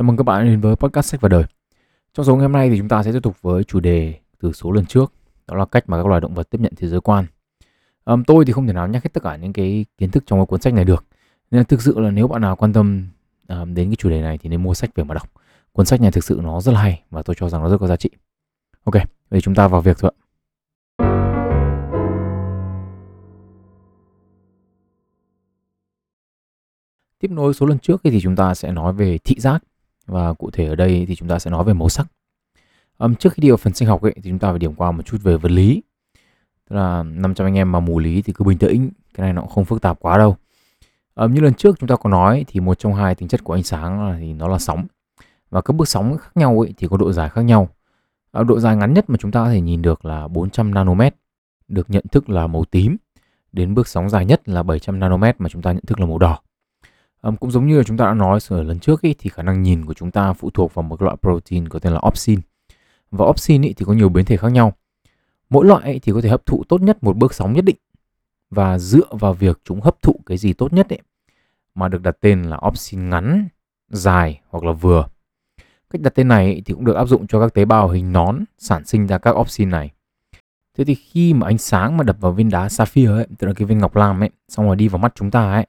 Chào mừng các bạn đến với podcast sách và đời. Trong số ngày hôm nay thì chúng ta sẽ tiếp tục với chủ đề từ số lần trước, đó là cách mà các loài động vật tiếp nhận thế giới quan. Um, tôi thì không thể nào nhắc hết tất cả những cái kiến thức trong cái cuốn sách này được. Nên thực sự là nếu bạn nào quan tâm um, đến cái chủ đề này thì nên mua sách về mà đọc. Cuốn sách này thực sự nó rất là hay và tôi cho rằng nó rất có giá trị. Ok, vậy chúng ta vào việc thôi ạ. Tiếp nối số lần trước thì chúng ta sẽ nói về thị giác và cụ thể ở đây thì chúng ta sẽ nói về màu sắc. Um, trước khi đi vào phần sinh học ấy, thì chúng ta phải điểm qua một chút về vật lý. Tức là 500 anh em mà mù lý thì cứ bình tĩnh, cái này nó cũng không phức tạp quá đâu. Um, như lần trước chúng ta có nói thì một trong hai tính chất của ánh sáng là thì nó là sóng. Và các bước sóng khác nhau ấy thì có độ dài khác nhau. Uh, độ dài ngắn nhất mà chúng ta có thể nhìn được là 400 nanomet, được nhận thức là màu tím. Đến bước sóng dài nhất là 700 nanomet mà chúng ta nhận thức là màu đỏ. Um, cũng giống như là chúng ta đã nói ở lần trước ý, thì khả năng nhìn của chúng ta phụ thuộc vào một loại protein có tên là opsin. Và opsin ý, thì có nhiều biến thể khác nhau. Mỗi loại ý, thì có thể hấp thụ tốt nhất một bước sóng nhất định. Và dựa vào việc chúng hấp thụ cái gì tốt nhất ấy, mà được đặt tên là opsin ngắn, dài hoặc là vừa. Cách đặt tên này ý, thì cũng được áp dụng cho các tế bào hình nón sản sinh ra các opsin này. Thế thì khi mà ánh sáng mà đập vào viên đá sapphire ấy, tức là cái viên ngọc lam ấy, xong rồi đi vào mắt chúng ta ấy,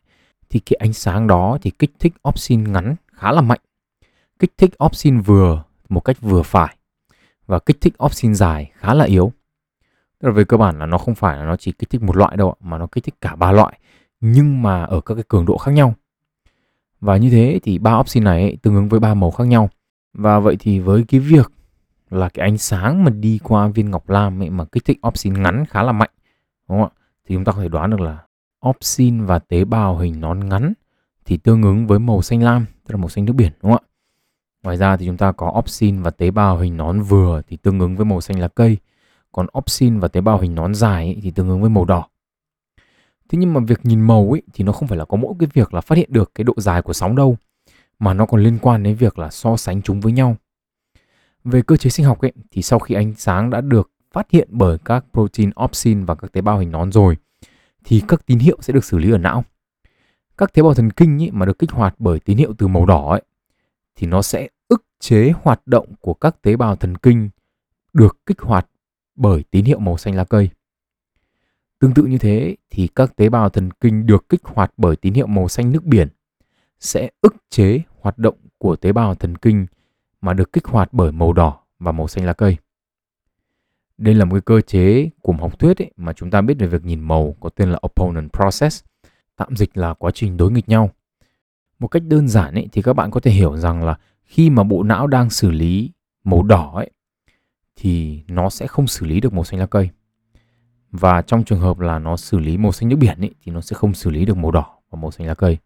thì cái ánh sáng đó thì kích thích opsin ngắn khá là mạnh. Kích thích opsin vừa một cách vừa phải và kích thích opsin dài khá là yếu. Tức là về cơ bản là nó không phải là nó chỉ kích thích một loại đâu mà nó kích thích cả ba loại nhưng mà ở các cái cường độ khác nhau. Và như thế thì ba opsin này ấy, tương ứng với ba màu khác nhau. Và vậy thì với cái việc là cái ánh sáng mà đi qua viên ngọc lam ấy mà kích thích opsin ngắn khá là mạnh đúng không ạ? Thì chúng ta có thể đoán được là opsin và tế bào hình nón ngắn thì tương ứng với màu xanh lam, tức là màu xanh nước biển đúng không ạ? Ngoài ra thì chúng ta có opsin và tế bào hình nón vừa thì tương ứng với màu xanh lá cây, còn opsin và tế bào hình nón dài ấy, thì tương ứng với màu đỏ. Thế nhưng mà việc nhìn màu ấy thì nó không phải là có mỗi cái việc là phát hiện được cái độ dài của sóng đâu, mà nó còn liên quan đến việc là so sánh chúng với nhau. Về cơ chế sinh học ấy thì sau khi ánh sáng đã được phát hiện bởi các protein opsin và các tế bào hình nón rồi thì các tín hiệu sẽ được xử lý ở não. Các tế bào thần kinh ý, mà được kích hoạt bởi tín hiệu từ màu đỏ ấy, thì nó sẽ ức chế hoạt động của các tế bào thần kinh được kích hoạt bởi tín hiệu màu xanh lá cây. Tương tự như thế thì các tế bào thần kinh được kích hoạt bởi tín hiệu màu xanh nước biển sẽ ức chế hoạt động của tế bào thần kinh mà được kích hoạt bởi màu đỏ và màu xanh lá cây. Đây là một cái cơ chế của học thuyết ấy, mà chúng ta biết về việc nhìn màu có tên là opponent process, tạm dịch là quá trình đối nghịch nhau. Một cách đơn giản ấy, thì các bạn có thể hiểu rằng là khi mà bộ não đang xử lý màu đỏ ấy, thì nó sẽ không xử lý được màu xanh lá cây. Và trong trường hợp là nó xử lý màu xanh nước biển ấy, thì nó sẽ không xử lý được màu đỏ và màu xanh lá cây.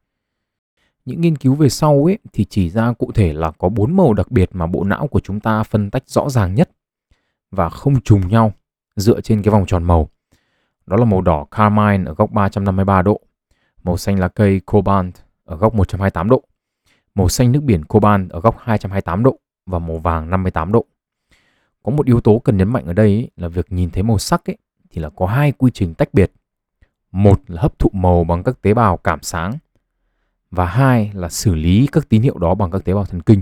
Những nghiên cứu về sau ấy, thì chỉ ra cụ thể là có bốn màu đặc biệt mà bộ não của chúng ta phân tách rõ ràng nhất và không trùng nhau dựa trên cái vòng tròn màu. Đó là màu đỏ carmine ở góc 353 độ, màu xanh lá cây cobalt ở góc 128 độ, màu xanh nước biển cobalt ở góc 228 độ và màu vàng 58 độ. Có một yếu tố cần nhấn mạnh ở đây ấy, là việc nhìn thấy màu sắc ấy, thì là có hai quy trình tách biệt. Một là hấp thụ màu bằng các tế bào cảm sáng và hai là xử lý các tín hiệu đó bằng các tế bào thần kinh.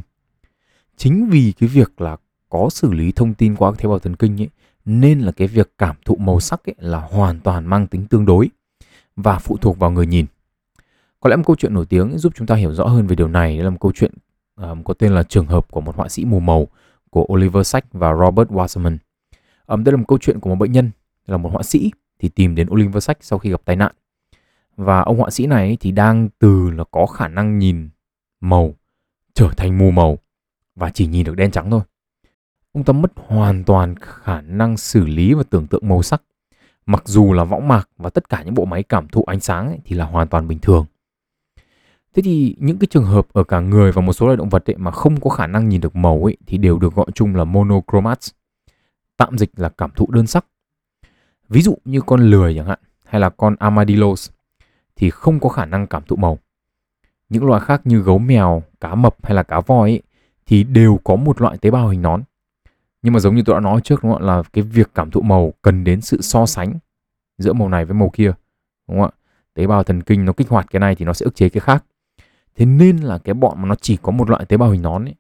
Chính vì cái việc là có xử lý thông tin qua các tế bào thần kinh ấy, nên là cái việc cảm thụ màu sắc ấy là hoàn toàn mang tính tương đối và phụ thuộc vào người nhìn. Có lẽ một câu chuyện nổi tiếng giúp chúng ta hiểu rõ hơn về điều này là một câu chuyện um, có tên là trường hợp của một họa sĩ mù màu của Oliver Sacks và Robert Wasserman. Um, đây là một câu chuyện của một bệnh nhân là một họa sĩ thì tìm đến Oliver Sacks sau khi gặp tai nạn. Và ông họa sĩ này thì đang từ là có khả năng nhìn màu trở thành mù màu và chỉ nhìn được đen trắng thôi. Ông ta mất hoàn toàn khả năng xử lý và tưởng tượng màu sắc. Mặc dù là võng mạc và tất cả những bộ máy cảm thụ ánh sáng ấy, thì là hoàn toàn bình thường. Thế thì những cái trường hợp ở cả người và một số loài động vật ấy mà không có khả năng nhìn được màu ấy thì đều được gọi chung là monochromats. Tạm dịch là cảm thụ đơn sắc. Ví dụ như con lười chẳng hạn hay là con armadillos thì không có khả năng cảm thụ màu. Những loài khác như gấu mèo, cá mập hay là cá voi ấy, thì đều có một loại tế bào hình nón nhưng mà giống như tôi đã nói trước đúng không ạ là cái việc cảm thụ màu cần đến sự so sánh giữa màu này với màu kia đúng không ạ tế bào thần kinh nó kích hoạt cái này thì nó sẽ ức chế cái khác Thế nên là cái bọn mà nó chỉ có một loại tế bào hình nón ấy,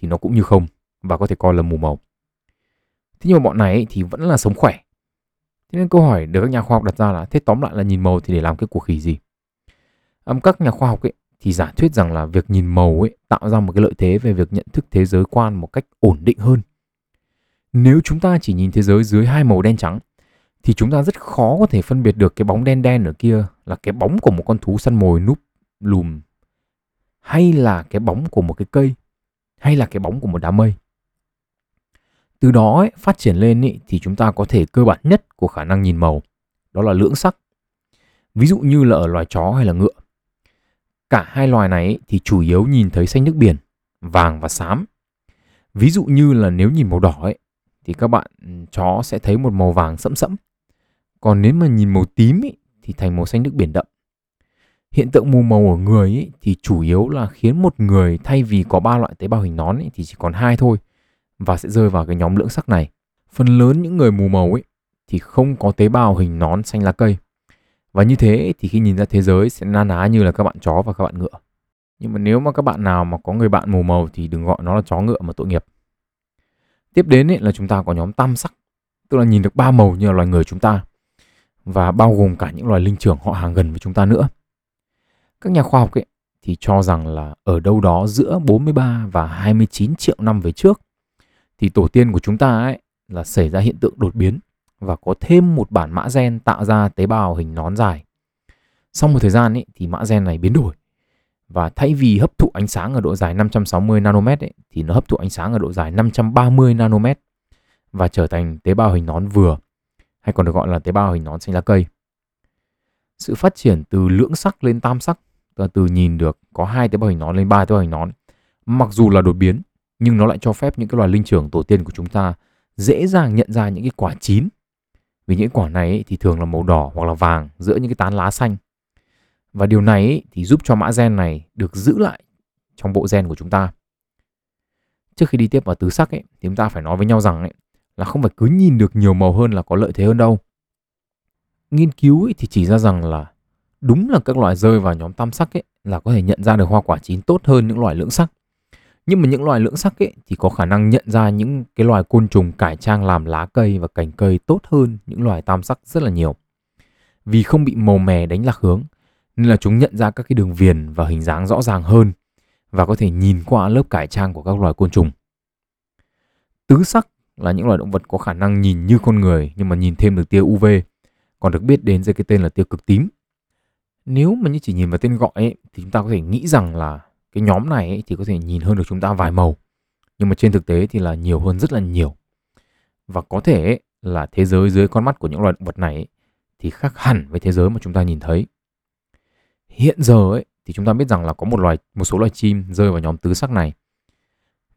thì nó cũng như không và có thể coi là mù màu. Thế nhưng mà bọn này ấy, thì vẫn là sống khỏe. Thế nên câu hỏi được các nhà khoa học đặt ra là thế tóm lại là nhìn màu thì để làm cái cuộc khỉ gì? Um, các nhà khoa học ấy thì giả thuyết rằng là việc nhìn màu ấy tạo ra một cái lợi thế về việc nhận thức thế giới quan một cách ổn định hơn. Nếu chúng ta chỉ nhìn thế giới dưới hai màu đen trắng thì chúng ta rất khó có thể phân biệt được cái bóng đen đen ở kia là cái bóng của một con thú săn mồi núp lùm hay là cái bóng của một cái cây hay là cái bóng của một đám mây. Từ đó ấy, phát triển lên ấy, thì chúng ta có thể cơ bản nhất của khả năng nhìn màu, đó là lưỡng sắc. Ví dụ như là ở loài chó hay là ngựa. Cả hai loài này ấy, thì chủ yếu nhìn thấy xanh nước biển, vàng và xám. Ví dụ như là nếu nhìn màu đỏ ấy, thì các bạn ừ, chó sẽ thấy một màu vàng sẫm sẫm. Còn nếu mà nhìn màu tím ý, thì thành màu xanh nước biển đậm. Hiện tượng mù màu ở người ý, thì chủ yếu là khiến một người thay vì có ba loại tế bào hình nón ý, thì chỉ còn hai thôi và sẽ rơi vào cái nhóm lưỡng sắc này. Phần lớn những người mù màu ấy thì không có tế bào hình nón xanh lá cây. Và như thế thì khi nhìn ra thế giới sẽ na ná như là các bạn chó và các bạn ngựa. Nhưng mà nếu mà các bạn nào mà có người bạn mù màu thì đừng gọi nó là chó ngựa mà tội nghiệp. Tiếp đến ấy là chúng ta có nhóm tam sắc, tức là nhìn được ba màu như là loài người chúng ta và bao gồm cả những loài linh trưởng họ hàng gần với chúng ta nữa. Các nhà khoa học ấy thì cho rằng là ở đâu đó giữa 43 và 29 triệu năm về trước thì tổ tiên của chúng ta ấy là xảy ra hiện tượng đột biến và có thêm một bản mã gen tạo ra tế bào hình nón dài. Sau một thời gian ấy, thì mã gen này biến đổi và thay vì hấp thụ ánh sáng ở độ dài 560 nanomet ấy, thì nó hấp thụ ánh sáng ở độ dài 530 nanomet và trở thành tế bào hình nón vừa hay còn được gọi là tế bào hình nón xanh lá cây. Sự phát triển từ lưỡng sắc lên tam sắc, từ, từ nhìn được có hai tế bào hình nón lên ba tế bào hình nón, mặc dù là đột biến nhưng nó lại cho phép những cái loài linh trưởng tổ tiên của chúng ta dễ dàng nhận ra những cái quả chín vì những quả này ấy, thì thường là màu đỏ hoặc là vàng giữa những cái tán lá xanh và điều này thì giúp cho mã gen này được giữ lại trong bộ gen của chúng ta. Trước khi đi tiếp vào tứ sắc ấy, thì chúng ta phải nói với nhau rằng ấy, là không phải cứ nhìn được nhiều màu hơn là có lợi thế hơn đâu. Nghiên cứu ấy thì chỉ ra rằng là đúng là các loài rơi vào nhóm tam sắc ấy là có thể nhận ra được hoa quả chín tốt hơn những loài lưỡng sắc. Nhưng mà những loài lưỡng sắc ấy thì có khả năng nhận ra những cái loài côn trùng cải trang làm lá cây và cành cây tốt hơn những loài tam sắc rất là nhiều. Vì không bị màu mè đánh lạc hướng nên là chúng nhận ra các cái đường viền và hình dáng rõ ràng hơn và có thể nhìn qua lớp cải trang của các loài côn trùng. Tứ sắc là những loài động vật có khả năng nhìn như con người nhưng mà nhìn thêm được tia UV, còn được biết đến dưới cái tên là tia cực tím. Nếu mà như chỉ nhìn vào tên gọi ấy, thì chúng ta có thể nghĩ rằng là cái nhóm này ấy, thì có thể nhìn hơn được chúng ta vài màu nhưng mà trên thực tế thì là nhiều hơn rất là nhiều và có thể ấy, là thế giới dưới con mắt của những loài động vật này ấy, thì khác hẳn với thế giới mà chúng ta nhìn thấy hiện giờ ấy thì chúng ta biết rằng là có một loài một số loài chim rơi vào nhóm tứ sắc này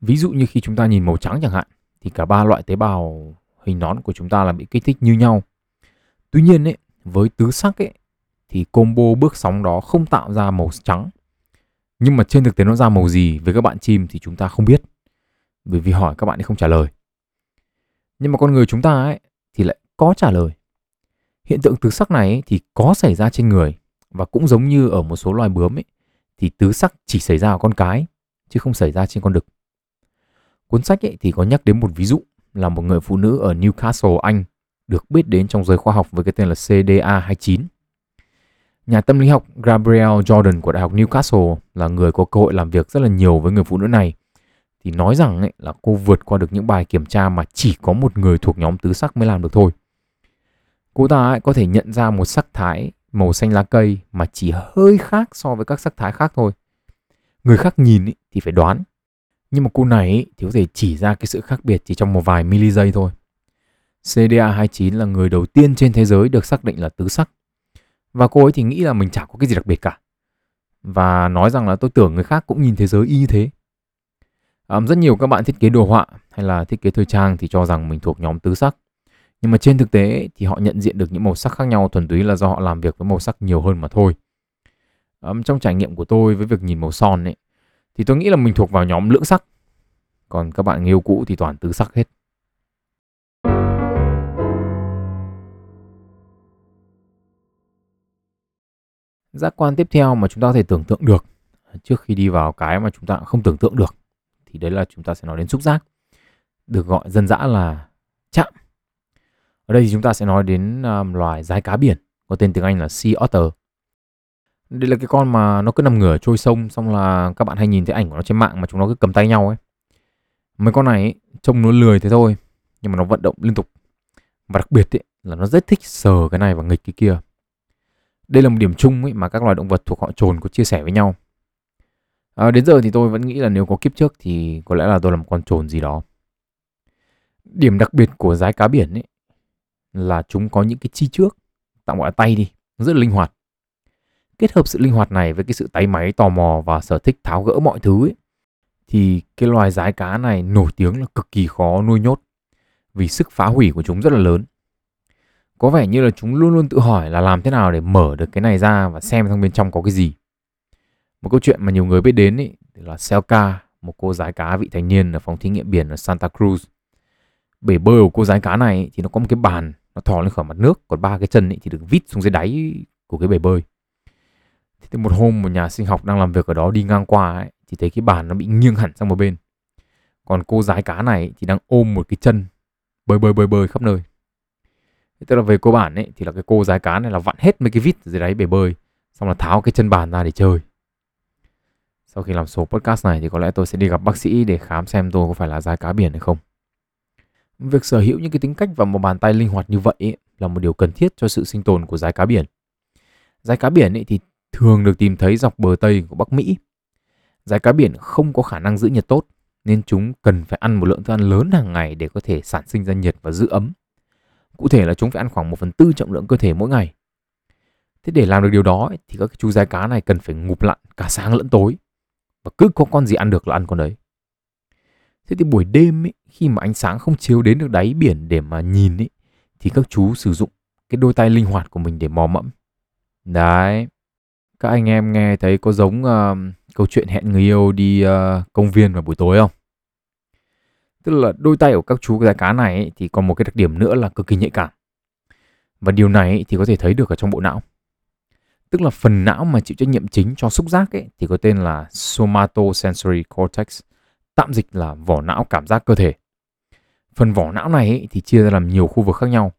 ví dụ như khi chúng ta nhìn màu trắng chẳng hạn thì cả ba loại tế bào hình nón của chúng ta là bị kích thích như nhau tuy nhiên ấy với tứ sắc ấy thì combo bước sóng đó không tạo ra màu trắng nhưng mà trên thực tế nó ra màu gì với các bạn chim thì chúng ta không biết. Bởi vì hỏi các bạn ấy không trả lời. Nhưng mà con người chúng ta ấy thì lại có trả lời. Hiện tượng tứ sắc này ấy, thì có xảy ra trên người và cũng giống như ở một số loài bướm ấy thì tứ sắc chỉ xảy ra ở con cái chứ không xảy ra trên con đực. Cuốn sách ấy thì có nhắc đến một ví dụ là một người phụ nữ ở Newcastle, Anh được biết đến trong giới khoa học với cái tên là CDA29 Nhà tâm lý học Gabriel Jordan của Đại học Newcastle là người có cơ hội làm việc rất là nhiều với người phụ nữ này thì nói rằng ấy, là cô vượt qua được những bài kiểm tra mà chỉ có một người thuộc nhóm tứ sắc mới làm được thôi. Cô ta ấy có thể nhận ra một sắc thái màu xanh lá cây mà chỉ hơi khác so với các sắc thái khác thôi. Người khác nhìn ý, thì phải đoán. Nhưng mà cô này ý, thì có thể chỉ ra cái sự khác biệt chỉ trong một vài mili giây thôi. CDA29 là người đầu tiên trên thế giới được xác định là tứ sắc và cô ấy thì nghĩ là mình chẳng có cái gì đặc biệt cả. Và nói rằng là tôi tưởng người khác cũng nhìn thế giới y như thế. Um, rất nhiều các bạn thiết kế đồ họa hay là thiết kế thời trang thì cho rằng mình thuộc nhóm tứ sắc. Nhưng mà trên thực tế thì họ nhận diện được những màu sắc khác nhau thuần túy là do họ làm việc với màu sắc nhiều hơn mà thôi. Um, trong trải nghiệm của tôi với việc nhìn màu son ấy, thì tôi nghĩ là mình thuộc vào nhóm lưỡng sắc. Còn các bạn yêu cũ thì toàn tứ sắc hết. Giác quan tiếp theo mà chúng ta có thể tưởng tượng được trước khi đi vào cái mà chúng ta không tưởng tượng được thì đấy là chúng ta sẽ nói đến xúc giác được gọi dân dã là chạm ở đây thì chúng ta sẽ nói đến um, loài rái cá biển có tên tiếng Anh là sea otter. Đây là cái con mà nó cứ nằm ngửa trôi sông xong là các bạn hay nhìn thấy ảnh của nó trên mạng mà chúng nó cứ cầm tay nhau ấy. Mấy con này ấy, trông nó lười thế thôi nhưng mà nó vận động liên tục. Và đặc biệt ấy, là nó rất thích sờ cái này và nghịch cái kia. Đây là một điểm chung ấy mà các loài động vật thuộc họ trồn có chia sẻ với nhau. À, đến giờ thì tôi vẫn nghĩ là nếu có kiếp trước thì có lẽ là tôi là một con trồn gì đó. Điểm đặc biệt của rái cá biển ấy là chúng có những cái chi trước tạm gọi là tay đi rất là linh hoạt. Kết hợp sự linh hoạt này với cái sự tay máy tò mò và sở thích tháo gỡ mọi thứ ấy, thì cái loài rái cá này nổi tiếng là cực kỳ khó nuôi nhốt vì sức phá hủy của chúng rất là lớn. Có vẻ như là chúng luôn luôn tự hỏi là làm thế nào để mở được cái này ra và xem trong bên trong có cái gì. Một câu chuyện mà nhiều người biết đến ấy, là Selka một cô gái cá vị thành niên ở phòng thí nghiệm biển ở Santa Cruz. Bể bơi của cô gái cá này thì nó có một cái bàn nó thò lên khỏi mặt nước còn ba cái chân thì được vít xuống dưới đáy của cái bể bơi. Thì một hôm một nhà sinh học đang làm việc ở đó đi ngang qua ấy, thì thấy cái bàn nó bị nghiêng hẳn sang một bên. Còn cô gái cá này thì đang ôm một cái chân bơi bơi bơi bơi khắp nơi. Tức là về cơ bản ấy thì là cái cô gái cá này là vặn hết mấy cái vít dưới đáy bể bơi xong là tháo cái chân bàn ra để chơi. Sau khi làm số podcast này thì có lẽ tôi sẽ đi gặp bác sĩ để khám xem tôi có phải là giái cá biển hay không việc sở hữu những cái tính cách và một bàn tay linh hoạt như vậy ấy, là một điều cần thiết cho sự sinh tồn của rái cá biển rái cá biển ấy thì thường được tìm thấy dọc bờ tây của bắc mỹ rái cá biển không có khả năng giữ nhiệt tốt nên chúng cần phải ăn một lượng thức ăn lớn hàng ngày để có thể sản sinh ra nhiệt và giữ ấm Cụ thể là chúng phải ăn khoảng 1 phần tư trọng lượng cơ thể mỗi ngày. Thế để làm được điều đó thì các chú rái cá này cần phải ngụp lặn cả sáng lẫn tối. Và cứ có con gì ăn được là ăn con đấy. Thế thì buổi đêm ấy, khi mà ánh sáng không chiếu đến được đáy biển để mà nhìn ấy, thì các chú sử dụng cái đôi tay linh hoạt của mình để mò mẫm. Đấy. Các anh em nghe thấy có giống uh, câu chuyện hẹn người yêu đi uh, công viên vào buổi tối không? Tức là đôi tay của các chú gái cá này ấy, thì còn một cái đặc điểm nữa là cực kỳ nhạy cảm. Và điều này ấy, thì có thể thấy được ở trong bộ não. Tức là phần não mà chịu trách nhiệm chính cho xúc giác ấy, thì có tên là somatosensory cortex, tạm dịch là vỏ não cảm giác cơ thể. Phần vỏ não này ấy, thì chia ra làm nhiều khu vực khác nhau.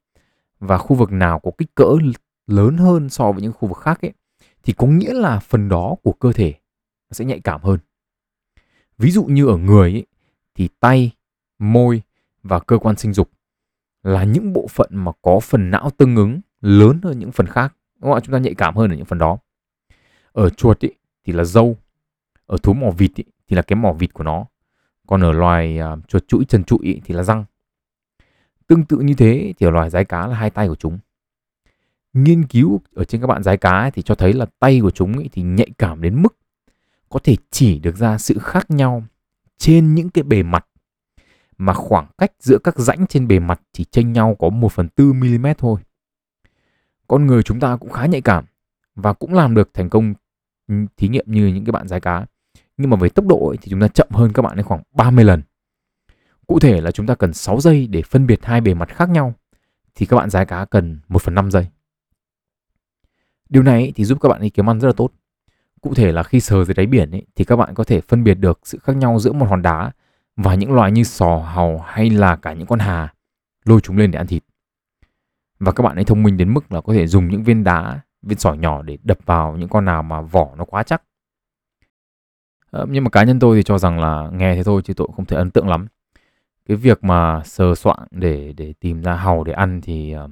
Và khu vực nào có kích cỡ lớn hơn so với những khu vực khác ấy, thì có nghĩa là phần đó của cơ thể sẽ nhạy cảm hơn. Ví dụ như ở người ấy, thì tay môi và cơ quan sinh dục là những bộ phận mà có phần não tương ứng lớn hơn những phần khác. Đúng không? Chúng ta nhạy cảm hơn ở những phần đó. Ở chuột ấy, thì là dâu, ở thú mỏ vịt ấy, thì là cái mỏ vịt của nó. Còn ở loài uh, chuột chuỗi chân trụi thì là răng. Tương tự như thế thì ở loài rái cá là hai tay của chúng. Nghiên cứu ở trên các bạn rái cá ấy, thì cho thấy là tay của chúng ấy thì nhạy cảm đến mức có thể chỉ được ra sự khác nhau trên những cái bề mặt mà khoảng cách giữa các rãnh trên bề mặt chỉ chênh nhau có 1 phần 4 mm thôi. Con người chúng ta cũng khá nhạy cảm và cũng làm được thành công ừ, thí nghiệm như những cái bạn rái cá. Nhưng mà về tốc độ ấy, thì chúng ta chậm hơn các bạn ấy khoảng 30 lần. Cụ thể là chúng ta cần 6 giây để phân biệt hai bề mặt khác nhau thì các bạn rái cá cần 1 phần 5 giây. Điều này thì giúp các bạn ấy kiếm ăn rất là tốt. Cụ thể là khi sờ dưới đáy biển ấy, thì các bạn có thể phân biệt được sự khác nhau giữa một hòn đá và những loài như sò, hàu hay là cả những con hà lôi chúng lên để ăn thịt. Và các bạn ấy thông minh đến mức là có thể dùng những viên đá, viên sỏi nhỏ để đập vào những con nào mà vỏ nó quá chắc. Ờ, nhưng mà cá nhân tôi thì cho rằng là nghe thế thôi chứ tôi không thể ấn tượng lắm. Cái việc mà sờ soạn để để tìm ra hàu để ăn thì uh,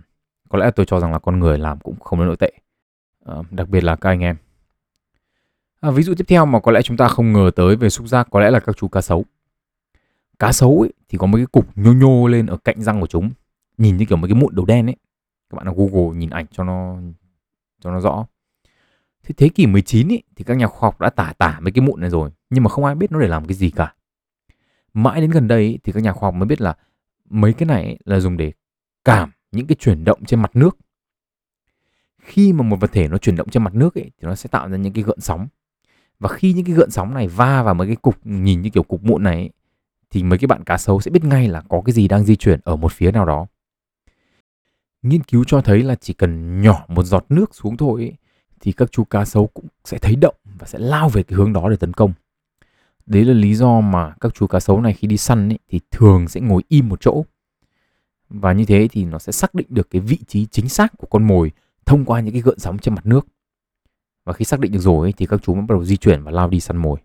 có lẽ tôi cho rằng là con người làm cũng không đến nội tệ. Uh, đặc biệt là các anh em. À, ví dụ tiếp theo mà có lẽ chúng ta không ngờ tới về xúc giác có lẽ là các chú cá sấu cá sấu ấy, thì có một cái cục nhô nhô lên ở cạnh răng của chúng nhìn như kiểu một cái mụn đầu đen ấy các bạn ở Google nhìn ảnh cho nó cho nó rõ thế thế kỷ 19 ấy, thì các nhà khoa học đã tả tả mấy cái mụn này rồi nhưng mà không ai biết nó để làm cái gì cả. Mãi đến gần đây ý, thì các nhà khoa học mới biết là mấy cái này là dùng để cảm những cái chuyển động trên mặt nước. Khi mà một vật thể nó chuyển động trên mặt nước ấy, thì nó sẽ tạo ra những cái gợn sóng. Và khi những cái gợn sóng này va vào mấy cái cục nhìn như kiểu cục mụn này ấy, thì mấy cái bạn cá sấu sẽ biết ngay là có cái gì đang di chuyển ở một phía nào đó. Nghiên cứu cho thấy là chỉ cần nhỏ một giọt nước xuống thôi ấy, thì các chú cá sấu cũng sẽ thấy động và sẽ lao về cái hướng đó để tấn công. Đấy là lý do mà các chú cá sấu này khi đi săn ấy, thì thường sẽ ngồi im một chỗ. Và như thế thì nó sẽ xác định được cái vị trí chính xác của con mồi thông qua những cái gợn sóng trên mặt nước. Và khi xác định được rồi ấy, thì các chú mới bắt đầu di chuyển và lao đi săn mồi.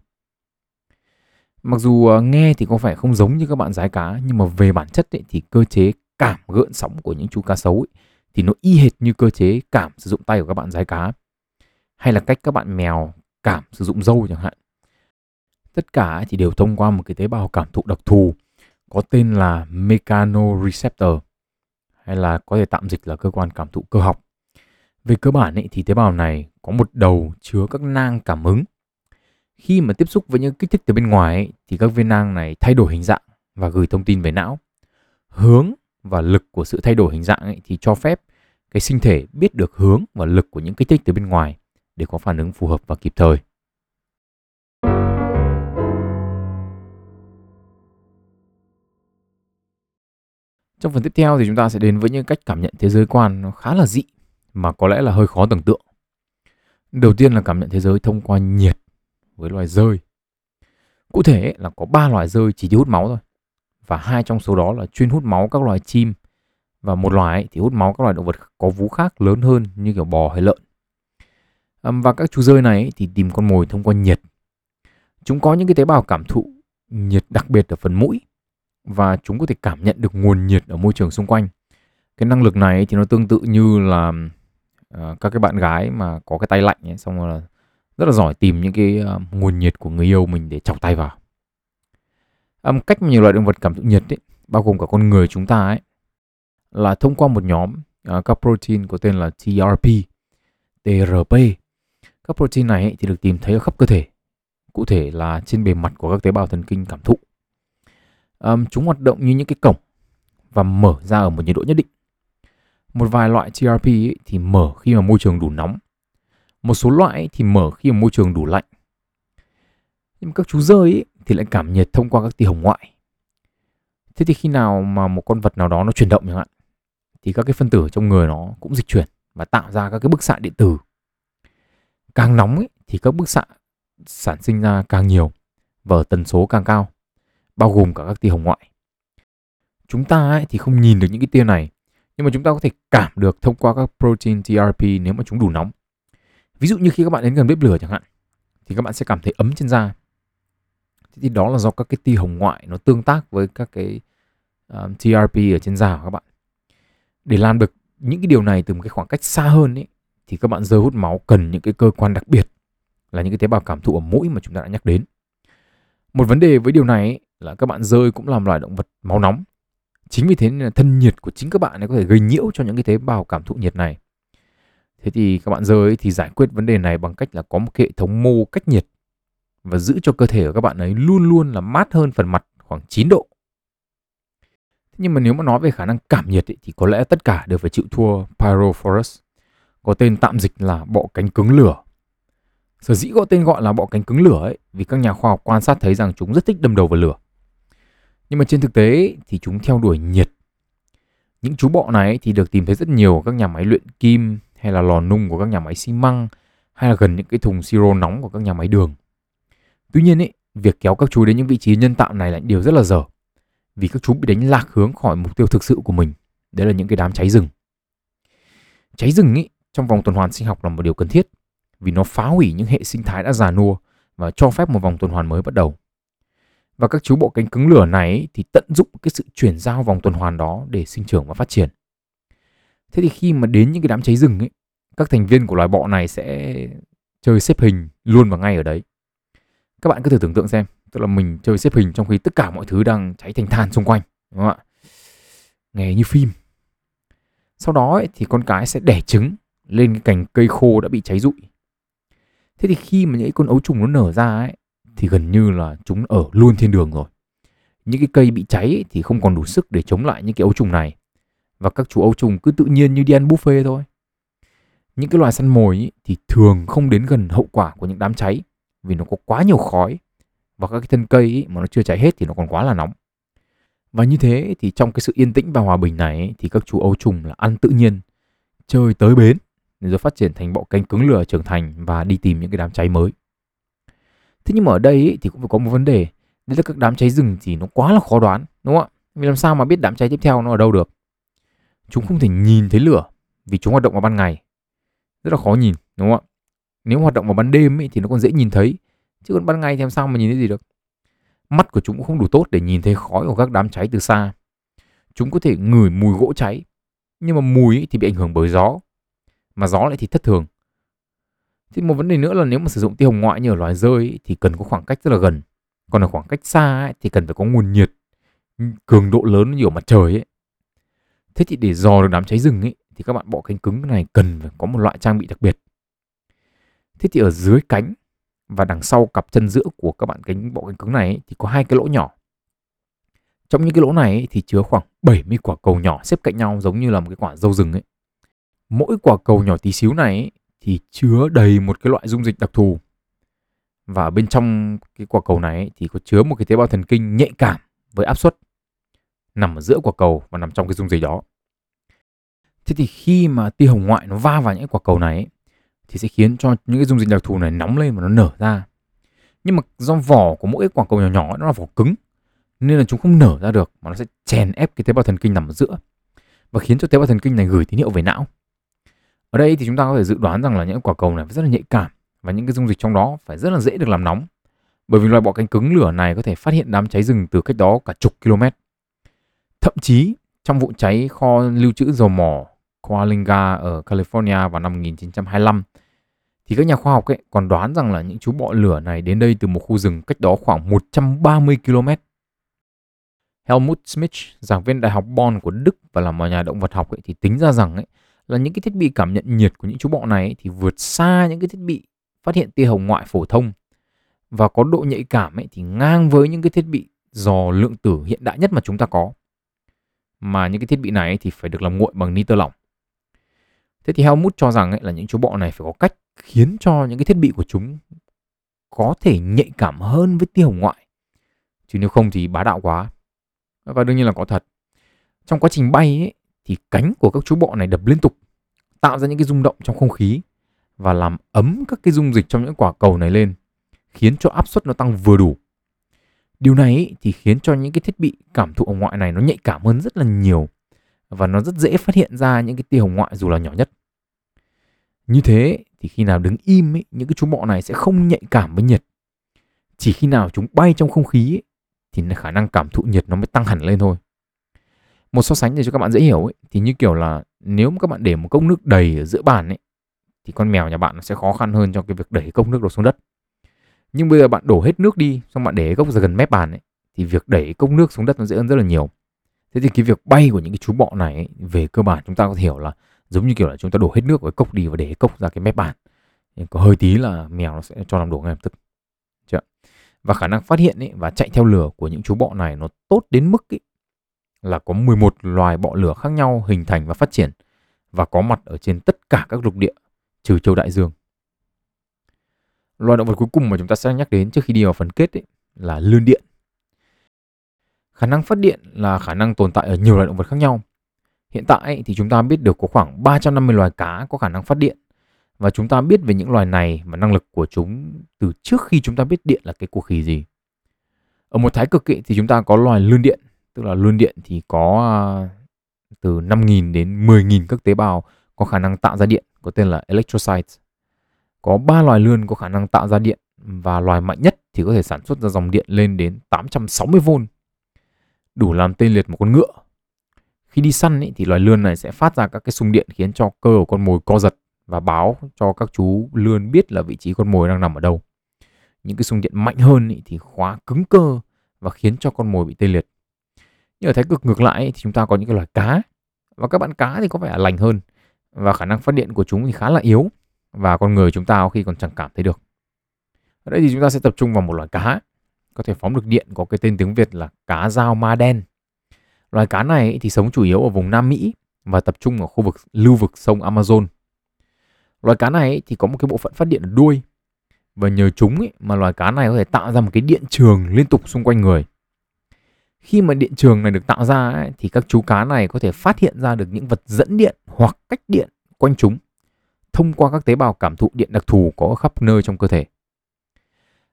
Mặc dù à, nghe thì có vẻ không giống như các bạn rái cá nhưng mà về bản chất ấy, thì cơ chế cảm gợn sóng của những chú cá sấu ấy, thì nó y hệt như cơ chế cảm sử dụng tay của các bạn rái cá hay là cách các bạn mèo cảm sử dụng dâu chẳng hạn. Tất cả thì đều thông qua một cái tế bào cảm thụ đặc thù có tên là mechanoreceptor hay là có thể tạm dịch là cơ quan cảm thụ cơ học. Về cơ bản ấy, thì tế bào này có một đầu chứa các nang cảm ứng. Khi mà tiếp xúc với những kích thích từ bên ngoài ấy, thì các viên nang này thay đổi hình dạng và gửi thông tin về não. Hướng và lực của sự thay đổi hình dạng ấy, thì cho phép cái sinh thể biết được hướng và lực của những kích thích từ bên ngoài để có phản ứng phù hợp và kịp thời. Trong phần tiếp theo thì chúng ta sẽ đến với những cách cảm nhận thế giới quan nó khá là dị, mà có lẽ là hơi khó tưởng tượng. Đầu tiên là cảm nhận thế giới thông qua nhiệt với loài rơi. Cụ thể là có 3 loài rơi chỉ hút máu thôi. Và hai trong số đó là chuyên hút máu các loài chim, và một loài thì hút máu các loài động vật có vú khác lớn hơn như kiểu bò hay lợn. Và các chú rơi này thì tìm con mồi thông qua nhiệt. Chúng có những cái tế bào cảm thụ nhiệt đặc biệt ở phần mũi và chúng có thể cảm nhận được nguồn nhiệt ở môi trường xung quanh. Cái năng lực này thì nó tương tự như là uh, các cái bạn gái mà có cái tay lạnh ấy, xong rồi là rất là giỏi tìm những cái uh, nguồn nhiệt của người yêu mình để chọc tay vào. Um, cách mà nhiều loại động vật cảm thụ nhiệt ấy, bao gồm cả con người chúng ta ấy, là thông qua một nhóm uh, các protein có tên là TRP, TRP. Các protein này thì được tìm thấy ở khắp cơ thể, cụ thể là trên bề mặt của các tế bào thần kinh cảm thụ um, chúng hoạt động như những cái cổng và mở ra ở một nhiệt độ nhất định. Một vài loại TRP ấy thì mở khi mà môi trường đủ nóng. Một số loại thì mở khi mà môi trường đủ lạnh. Nhưng các chú rơi ấy thì lại cảm nhiệt thông qua các tia hồng ngoại. Thế thì khi nào mà một con vật nào đó nó chuyển động chẳng hạn thì các cái phân tử trong người nó cũng dịch chuyển và tạo ra các cái bức xạ điện tử. Càng nóng ấy, thì các bức xạ sản sinh ra càng nhiều và ở tần số càng cao bao gồm cả các tia hồng ngoại. Chúng ta ấy, thì không nhìn được những cái tia này, nhưng mà chúng ta có thể cảm được thông qua các protein TRP nếu mà chúng đủ nóng. Ví dụ như khi các bạn đến gần bếp lửa chẳng hạn, thì các bạn sẽ cảm thấy ấm trên da. Thế thì đó là do các cái tia hồng ngoại nó tương tác với các cái ờ, um, TRP ở trên da của các bạn. Để làm được những cái điều này từ một cái khoảng cách xa hơn ấy, thì các bạn rơi hút máu cần những cái cơ quan đặc biệt là những cái tế bào cảm thụ ở mũi mà chúng ta đã nhắc đến. Một vấn đề với điều này ấy, là các bạn rơi cũng làm loài động vật máu nóng. Chính vì thế nên là thân nhiệt của chính các bạn ấy có thể gây nhiễu cho những cái tế bào cảm thụ nhiệt này. Thế thì các bạn rơi thì giải quyết vấn đề này bằng cách là có một hệ thống mô cách nhiệt và giữ cho cơ thể của các bạn ấy luôn luôn là mát hơn phần mặt khoảng 9 độ. Thế nhưng mà nếu mà nói về khả năng cảm nhiệt ấy, thì có lẽ tất cả đều phải chịu thua Pyrophorus, có tên tạm dịch là bọ cánh cứng lửa Sở dĩ có tên gọi là bọ cánh cứng lửa ấy vì các nhà khoa học quan sát thấy rằng chúng rất thích đâm đầu vào lửa. Nhưng mà trên thực tế thì chúng theo đuổi nhiệt. Những chú bọ này thì được tìm thấy rất nhiều ở các nhà máy luyện kim hay là lò nung của các nhà máy xi măng hay là gần những cái thùng siro nóng của các nhà máy đường. Tuy nhiên ấy, việc kéo các chú đến những vị trí nhân tạo này là điều rất là dở vì các chú bị đánh lạc hướng khỏi mục tiêu thực sự của mình. Đấy là những cái đám cháy rừng. Cháy rừng ấy trong vòng tuần hoàn sinh học là một điều cần thiết vì nó phá hủy những hệ sinh thái đã già nua và cho phép một vòng tuần hoàn mới bắt đầu. Và các chú bộ cánh cứng lửa này thì tận dụng cái sự chuyển giao vòng tuần hoàn đó để sinh trưởng và phát triển. Thế thì khi mà đến những cái đám cháy rừng ấy, các thành viên của loài bọ này sẽ chơi xếp hình luôn và ngay ở đấy. Các bạn cứ thử tưởng tượng xem, tức là mình chơi xếp hình trong khi tất cả mọi thứ đang cháy thành than xung quanh, đúng không ạ? Nghe như phim. Sau đó ấy, thì con cái sẽ đẻ trứng lên cái cành cây khô đã bị cháy rụi. Thế thì khi mà những con ấu trùng nó nở ra ấy thì gần như là chúng ở luôn thiên đường rồi. Những cái cây bị cháy ấy, thì không còn đủ sức để chống lại những cái ấu trùng này. Và các chú ấu trùng cứ tự nhiên như đi ăn buffet thôi. Những cái loài săn mồi ấy, thì thường không đến gần hậu quả của những đám cháy vì nó có quá nhiều khói và các cái thân cây ấy, mà nó chưa cháy hết thì nó còn quá là nóng. Và như thế thì trong cái sự yên tĩnh và hòa bình này ấy, thì các chú ấu trùng là ăn tự nhiên chơi tới bến rồi phát triển thành bộ cánh cứng lửa trưởng thành và đi tìm những cái đám cháy mới. Thế nhưng mà ở đây ý, thì cũng phải có một vấn đề, đấy là các đám cháy rừng thì nó quá là khó đoán, đúng không ạ? Vì làm sao mà biết đám cháy tiếp theo nó ở đâu được? Chúng không thể nhìn thấy lửa vì chúng hoạt động vào ban ngày. Rất là khó nhìn, đúng không ạ? Nếu hoạt động vào ban đêm ý, thì nó còn dễ nhìn thấy, chứ còn ban ngày thì làm sao mà nhìn thấy gì được? Mắt của chúng cũng không đủ tốt để nhìn thấy khói của các đám cháy từ xa. Chúng có thể ngửi mùi gỗ cháy, nhưng mà mùi thì bị ảnh hưởng bởi gió, mà gió lại thì thất thường. Thì một vấn đề nữa là nếu mà sử dụng tia hồng ngoại như ở loài rơi thì cần có khoảng cách rất là gần. Còn ở khoảng cách xa thì cần phải có nguồn nhiệt cường độ lớn như ở mặt trời ấy. Thế thì để dò được đám cháy rừng ấy thì các bạn bọ cánh cứng này cần phải có một loại trang bị đặc biệt. Thế thì ở dưới cánh và đằng sau cặp chân giữa của các bạn cánh bọ cánh cứng này ấy, thì có hai cái lỗ nhỏ. Trong những cái lỗ này ấy, thì chứa khoảng 70 quả cầu nhỏ xếp cạnh nhau giống như là một cái quả dâu rừng ấy. Mỗi quả cầu nhỏ tí xíu này ấy, thì chứa đầy một cái loại dung dịch đặc thù. Và bên trong cái quả cầu này ấy, thì có chứa một cái tế bào thần kinh nhạy cảm với áp suất nằm ở giữa quả cầu và nằm trong cái dung dịch đó. Thế thì khi mà tia hồng ngoại nó va vào những quả cầu này ấy, thì sẽ khiến cho những cái dung dịch đặc thù này nóng lên và nó nở ra. Nhưng mà do vỏ của mỗi quả cầu nhỏ nhỏ nó là vỏ cứng nên là chúng không nở ra được mà nó sẽ chèn ép cái tế bào thần kinh nằm ở giữa và khiến cho tế bào thần kinh này gửi tín hiệu về não. Ở đây thì chúng ta có thể dự đoán rằng là những quả cầu này rất là nhạy cảm và những cái dung dịch trong đó phải rất là dễ được làm nóng. Bởi vì loài bọ cánh cứng lửa này có thể phát hiện đám cháy rừng từ cách đó cả chục km. Thậm chí trong vụ cháy kho lưu trữ dầu mỏ Coalinga ở California vào năm 1925 thì các nhà khoa học ấy còn đoán rằng là những chú bọ lửa này đến đây từ một khu rừng cách đó khoảng 130 km. Helmut Schmidt, giảng viên Đại học Bonn của Đức và là một nhà động vật học ấy, thì tính ra rằng ấy, là những cái thiết bị cảm nhận nhiệt của những chú bọ này thì vượt xa những cái thiết bị phát hiện tia hồng ngoại phổ thông và có độ nhạy cảm ấy, thì ngang với những cái thiết bị dò lượng tử hiện đại nhất mà chúng ta có. Mà những cái thiết bị này thì phải được làm nguội bằng nitơ lỏng. Thế thì Helmut cho rằng ấy, là những chú bọ này phải có cách khiến cho những cái thiết bị của chúng có thể nhạy cảm hơn với tia hồng ngoại. Chứ nếu không thì bá đạo quá. Và đương nhiên là có thật. Trong quá trình bay ấy, thì cánh của các chú bọ này đập liên tục, tạo ra những cái rung động trong không khí và làm ấm các cái dung dịch trong những quả cầu này lên, khiến cho áp suất nó tăng vừa đủ. Điều này thì khiến cho những cái thiết bị cảm thụ hồng ngoại này nó nhạy cảm hơn rất là nhiều và nó rất dễ phát hiện ra những cái tia hồng ngoại dù là nhỏ nhất. Như thế thì khi nào đứng im ấy, những cái chú bọ này sẽ không nhạy cảm với nhiệt. Chỉ khi nào chúng bay trong không khí ấy, thì khả năng cảm thụ nhiệt nó mới tăng hẳn lên thôi. Một so sánh để cho các bạn dễ hiểu ấy, thì như kiểu là nếu mà các bạn để một cốc nước đầy ở giữa bàn ấy thì con mèo nhà bạn nó sẽ khó khăn hơn cho cái việc đẩy cốc nước đổ xuống đất. Nhưng bây giờ bạn đổ hết nước đi xong bạn để cốc ra gần mép bàn ấy thì việc đẩy cốc nước xuống đất nó dễ hơn rất là nhiều. Thế thì cái việc bay của những cái chú bọ này ấy, về cơ bản chúng ta có thể hiểu là giống như kiểu là chúng ta đổ hết nước với cốc đi và để cốc ra cái mép bàn. Có hơi tí là mèo nó sẽ cho làm đổ ngay lập tức. Chưa? Và khả năng phát hiện ấy, và chạy theo lửa của những chú bọ này nó tốt đến mức ấy, là có 11 loài bọ lửa khác nhau hình thành và phát triển và có mặt ở trên tất cả các lục địa trừ châu đại dương. Loài động vật cuối cùng mà chúng ta sẽ nhắc đến trước khi đi vào phần kết ấy, là lươn điện. Khả năng phát điện là khả năng tồn tại ở nhiều loài động vật khác nhau. Hiện tại thì chúng ta biết được có khoảng 350 loài cá có khả năng phát điện và chúng ta biết về những loài này và năng lực của chúng từ trước khi chúng ta biết điện là cái cuộc khí gì. Ở một thái cực ấy, thì chúng ta có loài lươn điện, tức là lươn điện thì có à, từ 5.000 đến 10.000 các tế bào có khả năng tạo ra điện có tên là electrocytes. Có 3 loài lươn có khả năng tạo ra điện và loài mạnh nhất thì có thể sản xuất ra dòng điện lên đến 860V. Đủ làm tê liệt một con ngựa. Khi đi săn ý, thì loài lươn này sẽ phát ra các cái xung điện khiến cho cơ của con mồi co giật và báo cho các chú lươn biết là vị trí con mồi đang nằm ở đâu. Những cái xung điện mạnh hơn ý, thì khóa cứng cơ và khiến cho con mồi bị tê liệt. Nhưng ở thái cực ngược lại thì chúng ta có những cái loài cá và các bạn cá thì có vẻ lành hơn và khả năng phát điện của chúng thì khá là yếu và con người chúng ta có khi còn chẳng cảm thấy được. Ở đây thì chúng ta sẽ tập trung vào một loài cá có thể phóng được điện có cái tên tiếng Việt là cá dao ma đen. Loài cá này thì sống chủ yếu ở vùng Nam Mỹ và tập trung ở khu vực lưu vực sông Amazon. Loài cá này thì có một cái bộ phận phát điện ở đuôi và nhờ chúng ấy, mà loài cá này có thể tạo ra một cái điện trường liên tục xung quanh người. Khi mà điện trường này được tạo ra ấy, thì các chú cá này có thể phát hiện ra được những vật dẫn điện hoặc cách điện quanh chúng thông qua các tế bào cảm thụ điện đặc thù có khắp nơi trong cơ thể.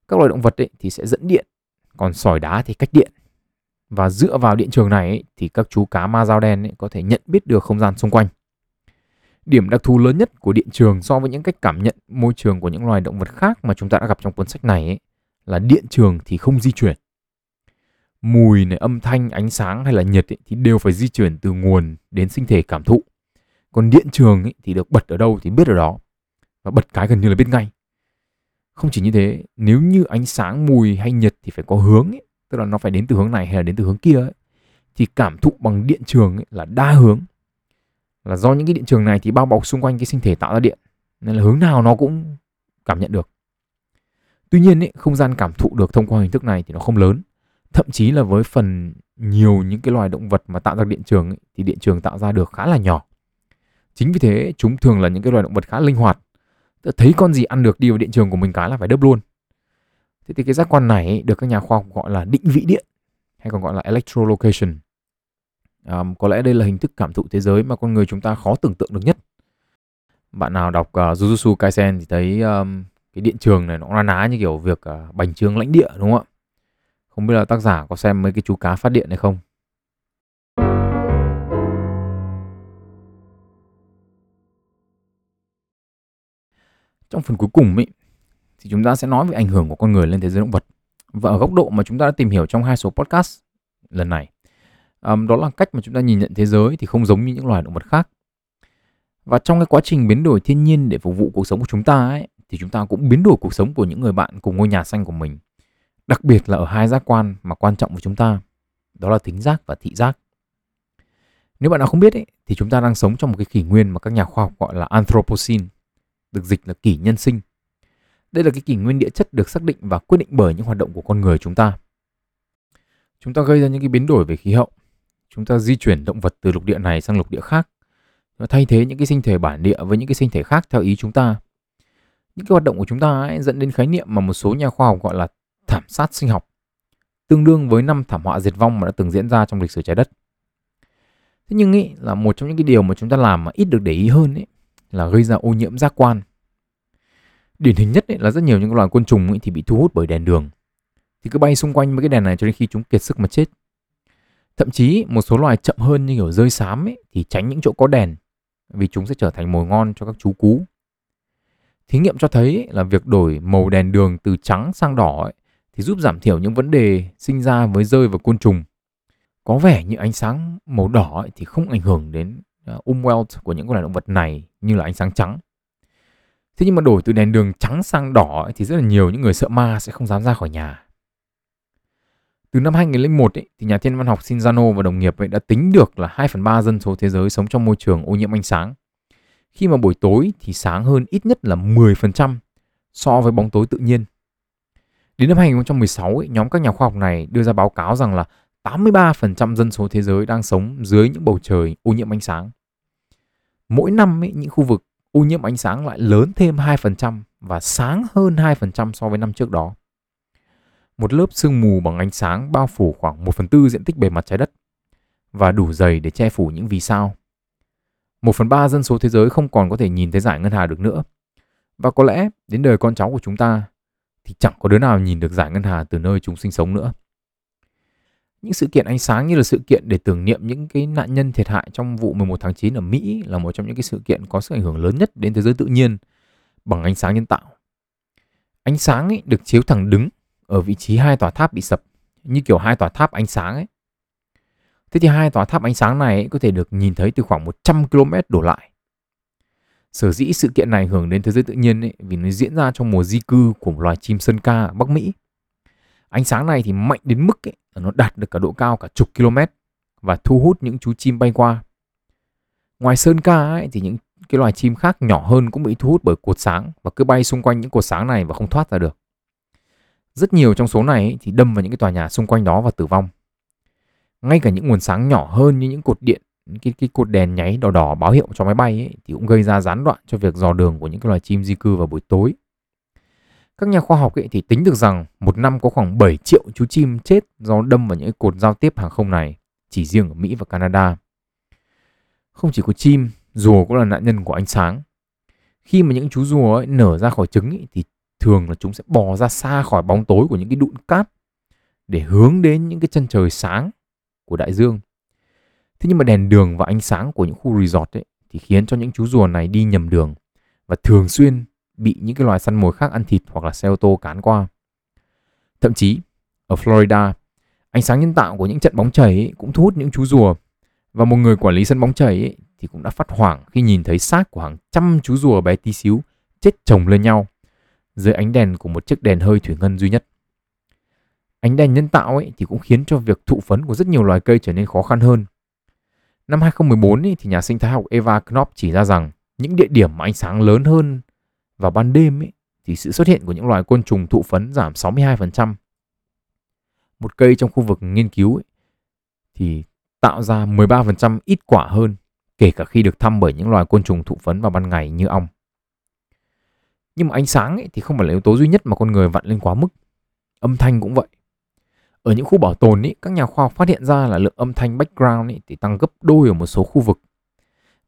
Các loài động vật ấy thì sẽ dẫn điện, còn sỏi đá thì cách điện. Và dựa vào điện trường này ấy, thì các chú cá ma dao đen ấy có thể nhận biết được không gian xung quanh. Điểm đặc thù lớn nhất của điện trường so với những cách cảm nhận môi trường của những loài động vật khác mà chúng ta đã gặp trong cuốn sách này ấy, là điện trường thì không di chuyển. Mùi này, âm thanh, ánh sáng hay là nhiệt ấy, thì đều phải di chuyển từ nguồn đến sinh thể cảm thụ. Còn điện trường ấy, thì được bật ở đâu thì biết ở đó. Và bật cái gần như là biết ngay. Không chỉ như thế, nếu như ánh sáng, mùi hay nhiệt thì phải có hướng ấy, tức là nó phải đến từ hướng này hay là đến từ hướng kia ấy, thì cảm thụ bằng điện trường ấy là đa hướng là do những cái điện trường này thì bao bọc xung quanh cái sinh thể tạo ra điện nên là hướng nào nó cũng cảm nhận được tuy nhiên ấy, không gian cảm thụ được thông qua hình thức này thì nó không lớn thậm chí là với phần nhiều những cái loài động vật mà tạo ra điện trường ấy, thì điện trường tạo ra được khá là nhỏ chính vì thế chúng thường là những cái loài động vật khá linh hoạt thấy con gì ăn được đi vào điện trường của mình cái là phải đớp luôn thế thì cái giác quan này ấy, được các nhà khoa học gọi là định vị điện hay còn gọi là electrolocation à, có lẽ đây là hình thức cảm thụ thế giới mà con người chúng ta khó tưởng tượng được nhất. Bạn nào đọc uh, Jujutsu Kaisen thì thấy um, cái điện trường này nó na ná như kiểu việc uh, bành trướng lãnh địa đúng không ạ? Không biết là tác giả có xem mấy cái chú cá phát điện hay không? Trong phần cuối cùng ý, thì chúng ta sẽ nói về ảnh hưởng của con người lên thế giới động vật. Và ở góc độ mà chúng ta đã tìm hiểu trong hai số podcast lần này um, đó là cách mà chúng ta nhìn nhận thế giới thì không giống như những loài động vật khác và trong cái quá trình biến đổi thiên nhiên để phục vụ cuộc sống của chúng ta ấy thì chúng ta cũng biến đổi cuộc sống của những người bạn cùng ngôi nhà xanh của mình đặc biệt là ở hai giác quan mà quan trọng của chúng ta đó là thính giác và thị giác nếu bạn nào không biết ấy, thì chúng ta đang sống trong một cái kỷ nguyên mà các nhà khoa học gọi là Anthropocene, được dịch là kỷ nhân sinh. Đây là cái kỷ nguyên địa chất được xác định và quyết định bởi những hoạt động của con người chúng ta. Chúng ta gây ra những cái biến đổi về khí hậu, chúng ta di chuyển động vật từ lục địa này sang lục địa khác và thay thế những cái sinh thể bản địa với những cái sinh thể khác theo ý chúng ta những cái hoạt động của chúng ta ấy dẫn đến khái niệm mà một số nhà khoa học gọi là thảm sát sinh học tương đương với năm thảm họa diệt vong mà đã từng diễn ra trong lịch sử trái đất. Thế nhưng ý là một trong những cái điều mà chúng ta làm mà ít được để ý hơn ý, là gây ra ô nhiễm giác quan. Điển hình nhất ý, là rất nhiều những loài côn trùng ý, thì bị thu hút bởi đèn đường. Thì cứ bay xung quanh với cái đèn này cho đến khi chúng kiệt sức mà chết. Thậm chí một số loài chậm hơn như kiểu rơi xám ấy, thì tránh những chỗ có đèn vì chúng sẽ trở thành mồi ngon cho các chú cú. Thí nghiệm cho thấy là việc đổi màu đèn đường từ trắng sang đỏ ấy, thì giúp giảm thiểu những vấn đề sinh ra với rơi và côn trùng. Có vẻ như ánh sáng màu đỏ thì không ảnh hưởng đến à, umwelt của những con loài động vật này như là ánh sáng trắng. Thế nhưng mà đổi từ đèn đường trắng sang đỏ thì rất là nhiều những người sợ ma sẽ không dám ra khỏi nhà. Từ năm 2001 ấy, thì nhà thiên văn học Shinzano và đồng nghiệp ấy đã tính được là 2 phần 3 dân số thế giới sống trong môi trường ô nhiễm ánh sáng. Khi mà buổi tối thì sáng hơn ít nhất là 10% so với bóng tối tự nhiên. Đến năm 2016, ấy, nhóm các nhà khoa học này đưa ra báo cáo rằng là 83% dân số thế giới đang sống dưới những bầu trời ô nhiễm ánh sáng. Mỗi năm ấy, những khu vực ô nhiễm ánh sáng lại lớn thêm 2% và sáng hơn 2% so với năm trước đó một lớp sương mù bằng ánh sáng bao phủ khoảng 1 phần tư diện tích bề mặt trái đất và đủ dày để che phủ những vì sao. Một phần ba dân số thế giới không còn có thể nhìn thấy giải ngân hà được nữa. Và có lẽ đến đời con cháu của chúng ta thì chẳng có đứa nào nhìn được giải ngân hà từ nơi chúng sinh sống nữa. Những sự kiện ánh sáng như là sự kiện để tưởng niệm những cái nạn nhân thiệt hại trong vụ 11 tháng 9 ở Mỹ là một trong những cái sự kiện có sức ảnh hưởng lớn nhất đến thế giới tự nhiên bằng ánh sáng nhân tạo. Ánh sáng ấy được chiếu thẳng đứng ở vị trí hai tòa tháp bị sập như kiểu hai tòa tháp ánh sáng ấy. Thế thì hai tòa tháp ánh sáng này ấy, có thể được nhìn thấy từ khoảng 100 km đổ lại. Sở dĩ sự kiện này ảnh hưởng đến thế giới tự nhiên ấy, vì nó diễn ra trong mùa di cư của một loài chim sơn ca ở Bắc Mỹ. Ánh sáng này thì mạnh đến mức ấy, nó đạt được cả độ cao cả chục km và thu hút những chú chim bay qua. Ngoài sơn ca ấy, thì những cái loài chim khác nhỏ hơn cũng bị thu hút bởi cột sáng và cứ bay xung quanh những cột sáng này và không thoát ra được. Rất nhiều trong số này thì đâm vào những cái tòa nhà xung quanh đó và tử vong. Ngay cả những nguồn sáng nhỏ hơn như những cột điện, cái, cái cột đèn nháy đỏ đỏ báo hiệu cho máy bay ấy, thì cũng gây ra gián đoạn cho việc dò đường của những cái loài chim di cư vào buổi tối. Các nhà khoa học ấy thì tính được rằng một năm có khoảng 7 triệu chú chim chết do đâm vào những cột giao tiếp hàng không này, chỉ riêng ở Mỹ và Canada. Không chỉ có chim, rùa cũng là nạn nhân của ánh sáng. khi mà những chú rùa ấy nở ra khỏi trứng ấy, thì thường là chúng sẽ bò ra xa khỏi bóng tối của những cái đụn cát để hướng đến những cái chân trời sáng của đại dương. Thế nhưng mà đèn đường và ánh sáng của những khu resort ấy thì khiến cho những chú rùa này đi nhầm đường và thường xuyên bị những cái loài săn mồi khác ăn thịt hoặc là xe ô tô cán qua. Thậm chí ở Florida, ánh sáng nhân tạo của những trận bóng chảy ấy cũng thu hút những chú rùa và một người quản lý sân bóng chảy ấy thì cũng đã phát hoảng khi nhìn thấy xác của hàng trăm chú rùa bé tí xíu chết chồng lên nhau dưới ánh đèn của một chiếc đèn hơi thủy ngân duy nhất. Ánh đèn nhân tạo ấy thì cũng khiến cho việc thụ phấn của rất nhiều loài cây trở nên khó khăn hơn. Năm 2014 ý, thì nhà sinh thái học Eva Knopf chỉ ra rằng những địa điểm mà ánh sáng lớn hơn vào ban đêm ý, thì sự xuất hiện của những loài côn trùng thụ phấn giảm 62%. Một cây trong khu vực nghiên cứu ấy, thì tạo ra 13% ít quả hơn kể cả khi được thăm bởi những loài côn trùng thụ phấn vào ban ngày như ong. Nhưng mà ánh sáng ấy thì không phải là yếu tố duy nhất mà con người vặn lên quá mức. Âm thanh cũng vậy. Ở những khu bảo tồn ấy, các nhà khoa học phát hiện ra là lượng âm thanh background ấy thì tăng gấp đôi ở một số khu vực.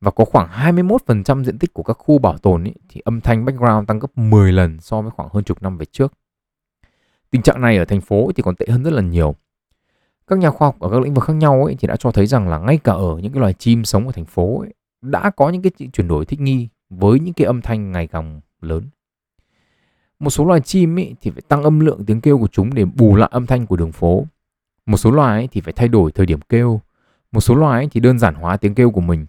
Và có khoảng 21% diện tích của các khu bảo tồn ấy, thì âm thanh background tăng gấp 10 lần so với khoảng hơn chục năm về trước. Tình trạng này ở thành phố thì còn tệ hơn rất là nhiều. Các nhà khoa học ở các lĩnh vực khác nhau ấy thì đã cho thấy rằng là ngay cả ở những cái loài chim sống ở thành phố ấy, đã có những cái chuyển đổi thích nghi với những cái âm thanh ngày càng lớn. Một số loài chim ấy thì phải tăng âm lượng tiếng kêu của chúng để bù lại âm thanh của đường phố. Một số loài ấy thì phải thay đổi thời điểm kêu. Một số loài ấy thì đơn giản hóa tiếng kêu của mình.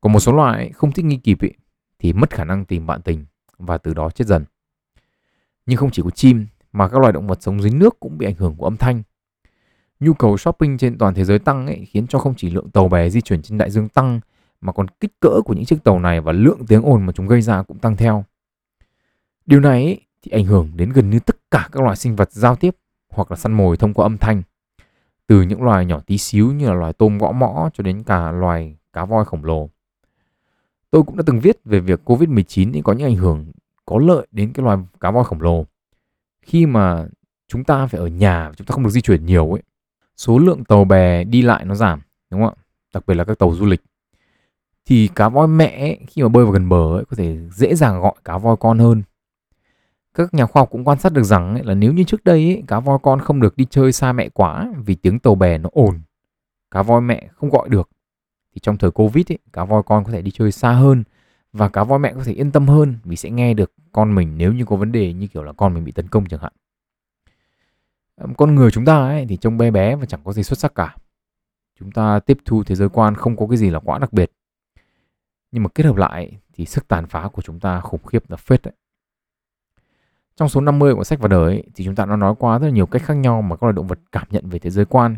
Còn một số loài ấy không thích nghi kịp ấy, thì mất khả năng tìm bạn tình và từ đó chết dần. Nhưng không chỉ có chim mà các loài động vật sống dưới nước cũng bị ảnh hưởng của âm thanh. Nhu cầu shopping trên toàn thế giới tăng ấy, khiến cho không chỉ lượng tàu bè di chuyển trên đại dương tăng mà còn kích cỡ của những chiếc tàu này và lượng tiếng ồn mà chúng gây ra cũng tăng theo. Điều này ấy, thì ảnh hưởng đến gần như tất cả các loài sinh vật giao tiếp hoặc là săn mồi thông qua âm thanh. Từ những loài nhỏ tí xíu như là loài tôm gõ mõ cho đến cả loài cá voi khổng lồ. Tôi cũng đã từng viết về việc Covid-19 có những ảnh hưởng có lợi đến cái loài cá voi khổng lồ. Khi mà chúng ta phải ở nhà, chúng ta không được di chuyển nhiều ấy, số lượng tàu bè đi lại nó giảm, đúng không ạ? Đặc biệt là các tàu du lịch. Thì cá voi mẹ ấy, khi mà bơi vào gần bờ ấy, có thể dễ dàng gọi cá voi con hơn các nhà khoa học cũng quan sát được rằng ấy, là nếu như trước đây ấy, cá voi con không được đi chơi xa mẹ quá vì tiếng tàu bè nó ồn, cá voi mẹ không gọi được, thì trong thời Covid ấy, cá voi con có thể đi chơi xa hơn và cá voi mẹ có thể yên tâm hơn vì sẽ nghe được con mình nếu như có vấn đề như kiểu là con mình bị tấn công chẳng hạn. Con người chúng ta ấy, thì trông bé bé và chẳng có gì xuất sắc cả. Chúng ta tiếp thu thế giới quan không có cái gì là quá đặc biệt. Nhưng mà kết hợp lại thì sức tàn phá của chúng ta khủng khiếp là phết đấy. Trong số 50 của sách và đời ấy, thì chúng ta đã nói qua rất là nhiều cách khác nhau mà các loài động vật cảm nhận về thế giới quan.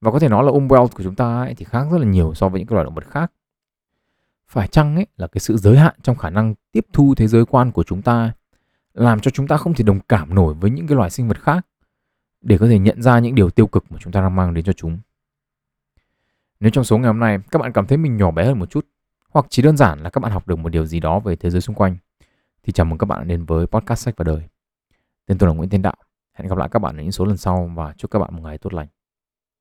Và có thể nói là Umwelt của chúng ta ấy, thì khác rất là nhiều so với những loài động vật khác. Phải chăng ấy là cái sự giới hạn trong khả năng tiếp thu thế giới quan của chúng ta làm cho chúng ta không thể đồng cảm nổi với những cái loài sinh vật khác để có thể nhận ra những điều tiêu cực mà chúng ta đang mang đến cho chúng. Nếu trong số ngày hôm nay các bạn cảm thấy mình nhỏ bé hơn một chút hoặc chỉ đơn giản là các bạn học được một điều gì đó về thế giới xung quanh thì chào mừng các bạn đến với podcast sách và đời. Tên tôi là Nguyễn Tiến Đạo. Hẹn gặp lại các bạn ở những số lần sau và chúc các bạn một ngày tốt lành.